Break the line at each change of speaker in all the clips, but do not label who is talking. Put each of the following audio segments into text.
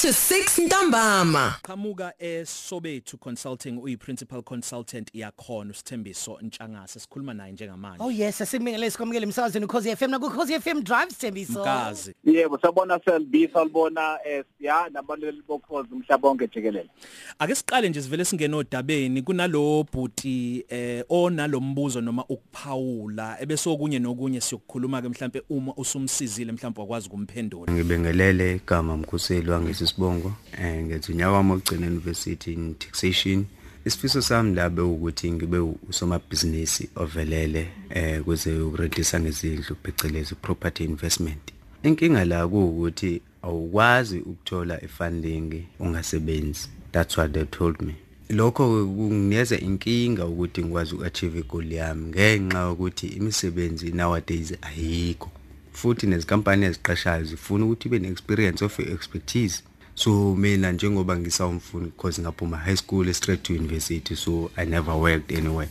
to 6 ntambama.
qhamuka esobethu consulting uyi-principal consultant iyakhona usithembiso ntshangase sikhuluma naye njengamanje.
Oh yes, asimingele sikwamukele emsakazweni ukhozi FM nakukhozi FM Drive Thembiso.
mkazi
yebo sabona selb salibona eh siya nabaleli bokhozi umhlaba wonke jikelele.
Ake siqale nje sivele singena odabeni kunalo bhuti eh onalombuzo noma ukuphawula ebese okunye nokunye siyokukhuluma ke mhlambe uma usumsizile mhlambe wakwazi kumphendula
Ngibingelele igama mkhuseli wangesisibongo eh ngethi unyaka wami ogcina university in taxation. Isifiso sami labe ukuthi ngibe usomabhizinisi ovelele eh kuze ukurentisa ngezindlu phecelezi property investment. Inkinga la ukuthi awukwazi ukuthola ifunding ungasebenzi. That's what they told me. Lokho kunginikeza inkinga ukuthi ngikwazi ukachieve igoal yami ngenxa yokuthi imisebenzi nowadays ayikho. Futhi nezikampani eziqashayo zifuna ukuthi ibe ne-experience of expertise. So mina njengoba ngisawumfuni because ngaphuma high school straight to university so i never worked anywhere.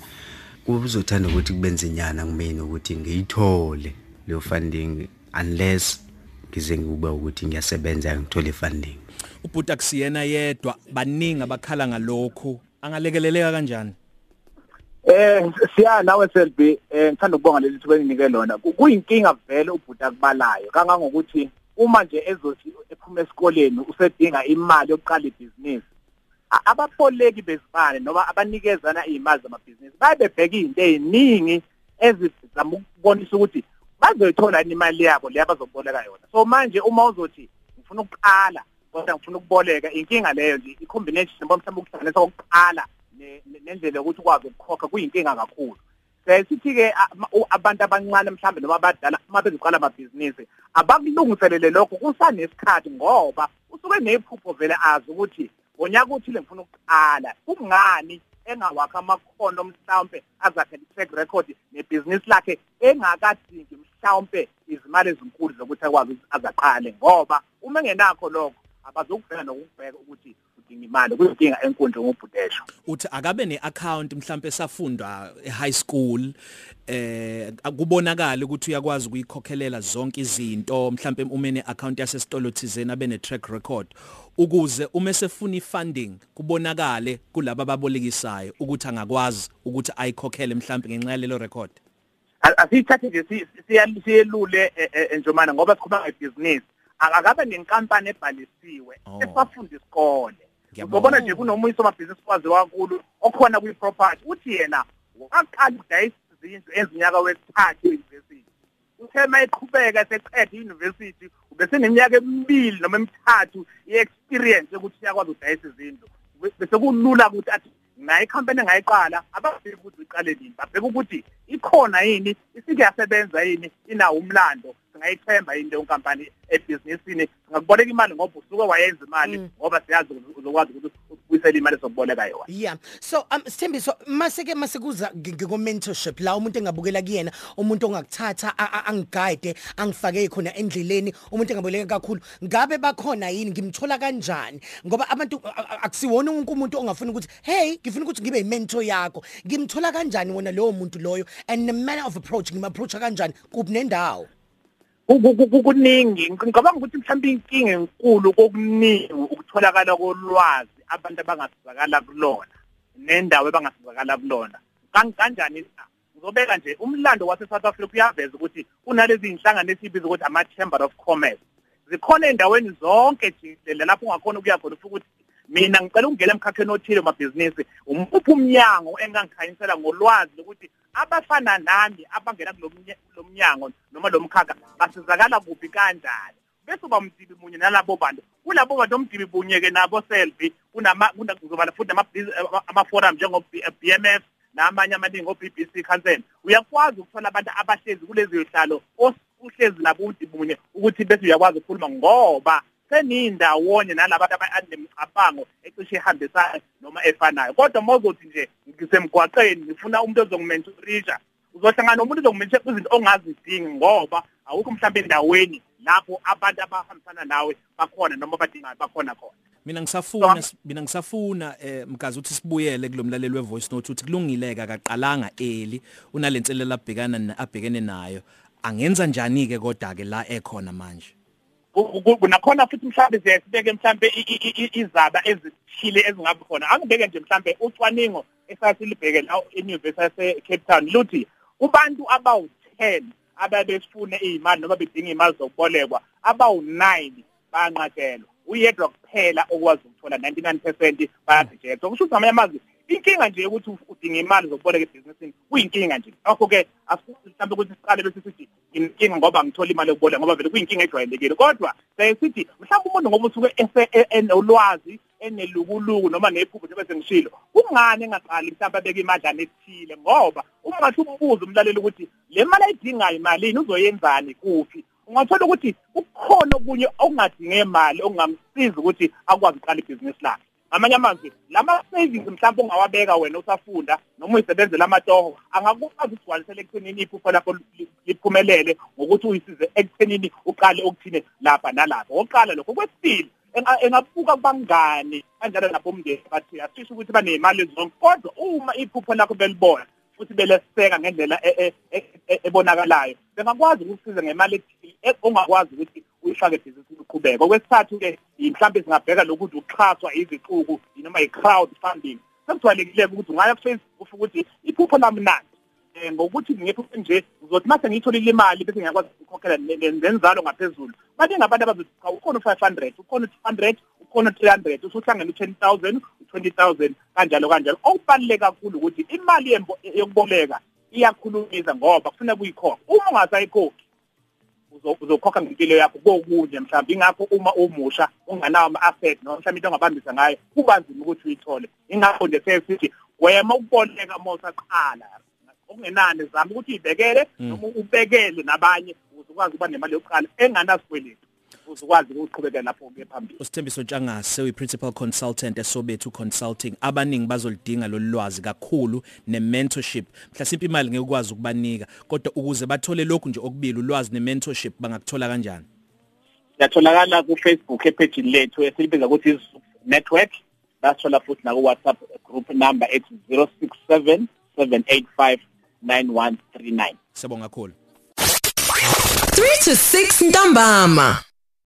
Kuzothanda ukuthi kube nzinyana kumina ukuthi ngiyithole leyo funding unless ngize ngikuba ukuthi ngiyasebenza ngithole funding.
Ubhuti akusiyena yedwa baningi abakhala ngalokhu. Angalekeleleka kanjani?
Eh siya nawe selb eh ngithanda ukubonga leli thuba enginike lona. Ku- kuyinkinga vele ubhuti akubalayo kangangokuthi uma nje ezothi ephuma esikoleni usedinga imali yokuqala ibhizinisi a- ababoleki bezibane noma abanikezana izimali zamabhizinisi bayebebheka izinto eziningi ezizama ukubonisa ukuthi bazoyithola imali yabo le abazoboleka yona. So manje uma uzothi ngifuna ukuqala kodwa ngifuna ukuboleka inkinga leyo nje i-combination noma mhlawumbe ukuhlanganisa kokuqala ne- ne- nendlela yokuthi ukwazi ukukhokha kuyinkinga kakhulu. Sithi ke abantu abancane mhlambe noma abadala uma bezoqala amabhizinisi abakulungiselele lokho. Kusanesikhathi ngoba usuke nephupho vele azi ukuthi ngonyaka uthile ngifuna ukuqala. Kungani engawakha amakhono mhlawumbe azakhela i-track record nebhizinisi lakhe engakadingi mhlawumbe izimali ezinkulu zokuthi akwazi ukuthi azaqale? Ngoba uma engenakho lokho abazokuvela nokubheka ukuthi udinga imali kuyinkinga enkundla ngobhudesho
uthi akabe neaccount mhlambe safundwa ehigh school eh kubonakala ukuthi uyakwazi ukuyikhokhelela zonke izinto mhlambe uma neaccount yasesitolo thizena abe netrack record ukuze uma sefuna ifunding kubonakale kulabo ababolekisayo ukuthi angakwazi ukuthi ayikhokhele mhlambe ngenxa yalelo record.
Asiyithathe nje si- siya- siyelule eh, eh, njomana ngoba sikhuluma ngebhizinisi. Akabe nenkampani ebhalisiwe
Oh.
esafunda isikole.
Ngiyabonga.
ubona nje kunomunye somabhizinisi kwazi kakhulu okhona kwi-property uthi yena waqala ukudayisa izindlu ezinyaka wesithathu e-university uthe uma eqhubeka seqeda i-university ubeseneminyaka emibili noma emithathu i-experience yokuthi uyakwazi ukudayisa izindlu Be- bese kulula ukuthi athi naye ikhampani engayiqala ababheki ukuthi uyiqale nini. Babheka ukuthi ikhona yini? Isikuyasebenza yini? Inawo umlando. Singayithemba yini leyo nkampani ebhizinisini. Singakuboleka imali ngoba usuke wayenza imali ngoba siyazi uzokwazi ukuthi ubuyisele imali ezokuboleka yona.
Yeah. So um Sithembiso maseke masekuza ngiko mentorship la umuntu engabukela kuyena umuntu ongakuthatha a- a- angiguide angifake khona endleleni umuntu engaboleka kakhulu ngabe bakhona yini? Ngimthola kanjani? Ngoba abantu a- a- akusiwona wonke umuntu ongafuna ukuthi hey ngifuna ukuthi ngibe imentor yakho. Ngimthola kanjani wona lowo muntu loyo? And the manner of approach ngimapproach kanjani? Kuphi nendawo?
Ku- ku- ku- kuningi. Ngicabanga ukuthi mhlawumbe inkinga enkulu kokuningi ukutholakala kolwazi abantu abangasizakala kulona nendawo abangasizakala kulona. Kan- kanjani na? ngizobeka nje umlando wase South Africa uyaveza ukuthi kunalezi inhlangano esibiza ukuthi ama Chamber of Commerce. Zikhona endaweni zonke jikelele lapho ungakhona ukuya khona ufike ukuthi mina ngicela ukungena emkhakheni othile mabhizinisi umuphi umnyango engangikhanyisela ngolwazi lokuthi abafana nami abangena kulo mnyango noma lo mkhakha basizakala kuphi kanjani? Bese uba mdibi munye nalabo bantu. Kulabo bantu omdibi bunye ke nabo selfie kunama kuzoba futhi ama ama forum njengo BMF namanye amaningi o BBC Council uyakwazi ukuthola abantu abahlezi kulezi zihlalo uhlezi nabo udibunye ukuthi bese uyakwazi ukukhuluma ngoba seniyindawonye nalabantu abanemicabango ecishe ihambisana noma efanayo. Kodwa mozothi nje ngisemgwaqeni ngifuna umuntu ozongimentorisha uzohlangana nomuntu ozokumentorisha kwizinto ongazidingi ngoba awukho mhlawumbe endaweni lapho abantu abahambisana nawe bakhona noma badingayo bakhona khona.
Mina ngisafuna mina ngisafuna eh mkazi uthi sibuyele kulomlaleli we voice note uthi kulungileka akaqalanga eli unalenselela abhekana abhekene nayo. Angenza njani ke kodwa ke la ekhona manje?
Kunakhona futhi mhlawumbe siyasibeke mhlawumbe i- i- i- izaba ezithile ezingabe khona. Angibeke nje mhlawumbe ucwaningo esasilibheke la eNyuvesi yase Cape Town luthi kubantu abawu10 ababefune izimali noma bedinga izimali zokubolekwa abawu9 banqatshelwa. Uyedwa kuphela okwazi ukuthola 99% bayarejectwa kusho ukuthi ngamanye amazwi inkinga nje ukuthi udinga imali zokuboleka ebhizinisini kuyinkinga nje. Ngakho ke mhlawumbe ukuthi siqale bese sithi inkinga ngoba ngithola imali yokuboleka ngoba vele kuyinkinga ejwayelekile. Kodwa siyaye sithi mhlawumbe umuntu ngoba usuke ese- e- enolwazi enelukuluku noma nephupho njengoba sengishilo kungani engaqali mhlawumbe abeke imadlana ethile? Ngoba uma ngathi umbuzo umlaleli ukuthi le mali ayidingayo imalini uzoyenzani kuphi? Ungathola ukuthi kukhona okunye okungadinge imali okungamsiza ukuthi akwazi ukuqala ibhizinisi lakhe. Ngamanye amazwi lama savings mhlawumbe ongawabeka wena usafunda noma uyisebenzela amatoho angakwazi ukugcwalisela ekuthenini iphupho lakho li- liphumelele ngokuthi uyisize ekuthenini uqale okuthine lapha nalapha. Oqala lokho kwesibili engabuka kubangani kanjalo lapho umndeni bathi asisho ukuthi baneyimali zonke kodwa uma iphupho lakho belibona futhi beleseka ngendlela e- e- e- e- ebonakalayo bengakwazi ukusiza ngemali ethile e- ongakwazi ukuthi uyifake ebhizinisini uqhubeka okwesithathu-ke mhlawumbe singabheka lokuthi uxhaswa izixuku noma i-crowd funding sekujwayelekile ukuthi ungaya kufacebook ufike ukuthi iphupho lami nani um ngokuthi ngiphuphe nje uzothi mase ngiyitholile imali bese ngiyakwazi ukukhokhela ne- ne- nenzalo ngaphezulu. Baningi abantu abazothi cha ukhona u-five hundred ukhona u-two hundred ukhona u-three hundred usuhlangene u-ten thousand u-twenty thousand kanjalo kanjalo. Okubaluleke kakhulu ukuthi imali yembo- yokuboleka iyakhulumisa ngoba kufuneka uyikhokhe. Uma ungasayikhokhi uzo- uzokhokha ngempilo yakho kokunye mhlawumbe ingakho uma umusha unganawo ama-asset noma mhlawumbe into ongabambisa ngayo kuba nzima ukuthi uyithole. Ingakho nje sesithi gwema ukuboleka uma usaqala okungenani zama ukuthi uyibekele noma ubekele nabanye ukuze ukwazi ukuba nemali yokuqala enganasikweletu ukuze ukwazi ukuqhubekela lapho uye phambili.
Usithembiso Ntshangase uyi-principal consultant eSobethu Consulting. Abaningi bazolidinga lolu lwazi kakhulu ne-mentorship. Mhlasimpe imali ngeke ukwazi ukubanika kodwa ukuze bathole lokhu nje okubili ulwazi ne-mentorship bangakuthola kanjani?
Siyatholakala ku-facebook epage lethu esilibiza ukuthi i-Zup network. Basithola futhi naku-whatsapp group number ethi 067 785 9139
siyabonga kakhulu.
3 to 6 ntambama.